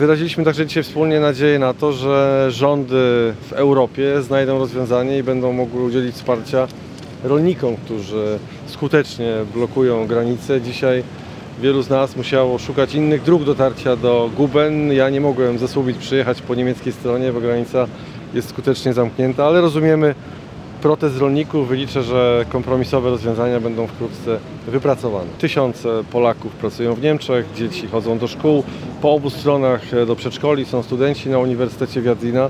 Wyraziliśmy także dzisiaj wspólnie nadzieję na to, że rządy w Europie znajdą rozwiązanie i będą mogły udzielić wsparcia rolnikom, którzy skutecznie blokują granice. Dzisiaj wielu z nas musiało szukać innych dróg dotarcia do Guben. Ja nie mogłem ze Słubic przyjechać po niemieckiej stronie, bo granica jest skutecznie zamknięta, ale rozumiemy protest rolników. Wyliczę, że kompromisowe rozwiązania będą wkrótce wypracowane. Tysiące Polaków pracują w Niemczech, dzieci chodzą do szkół, po obu stronach e, do przedszkoli są studenci na Uniwersytecie Wiadzina.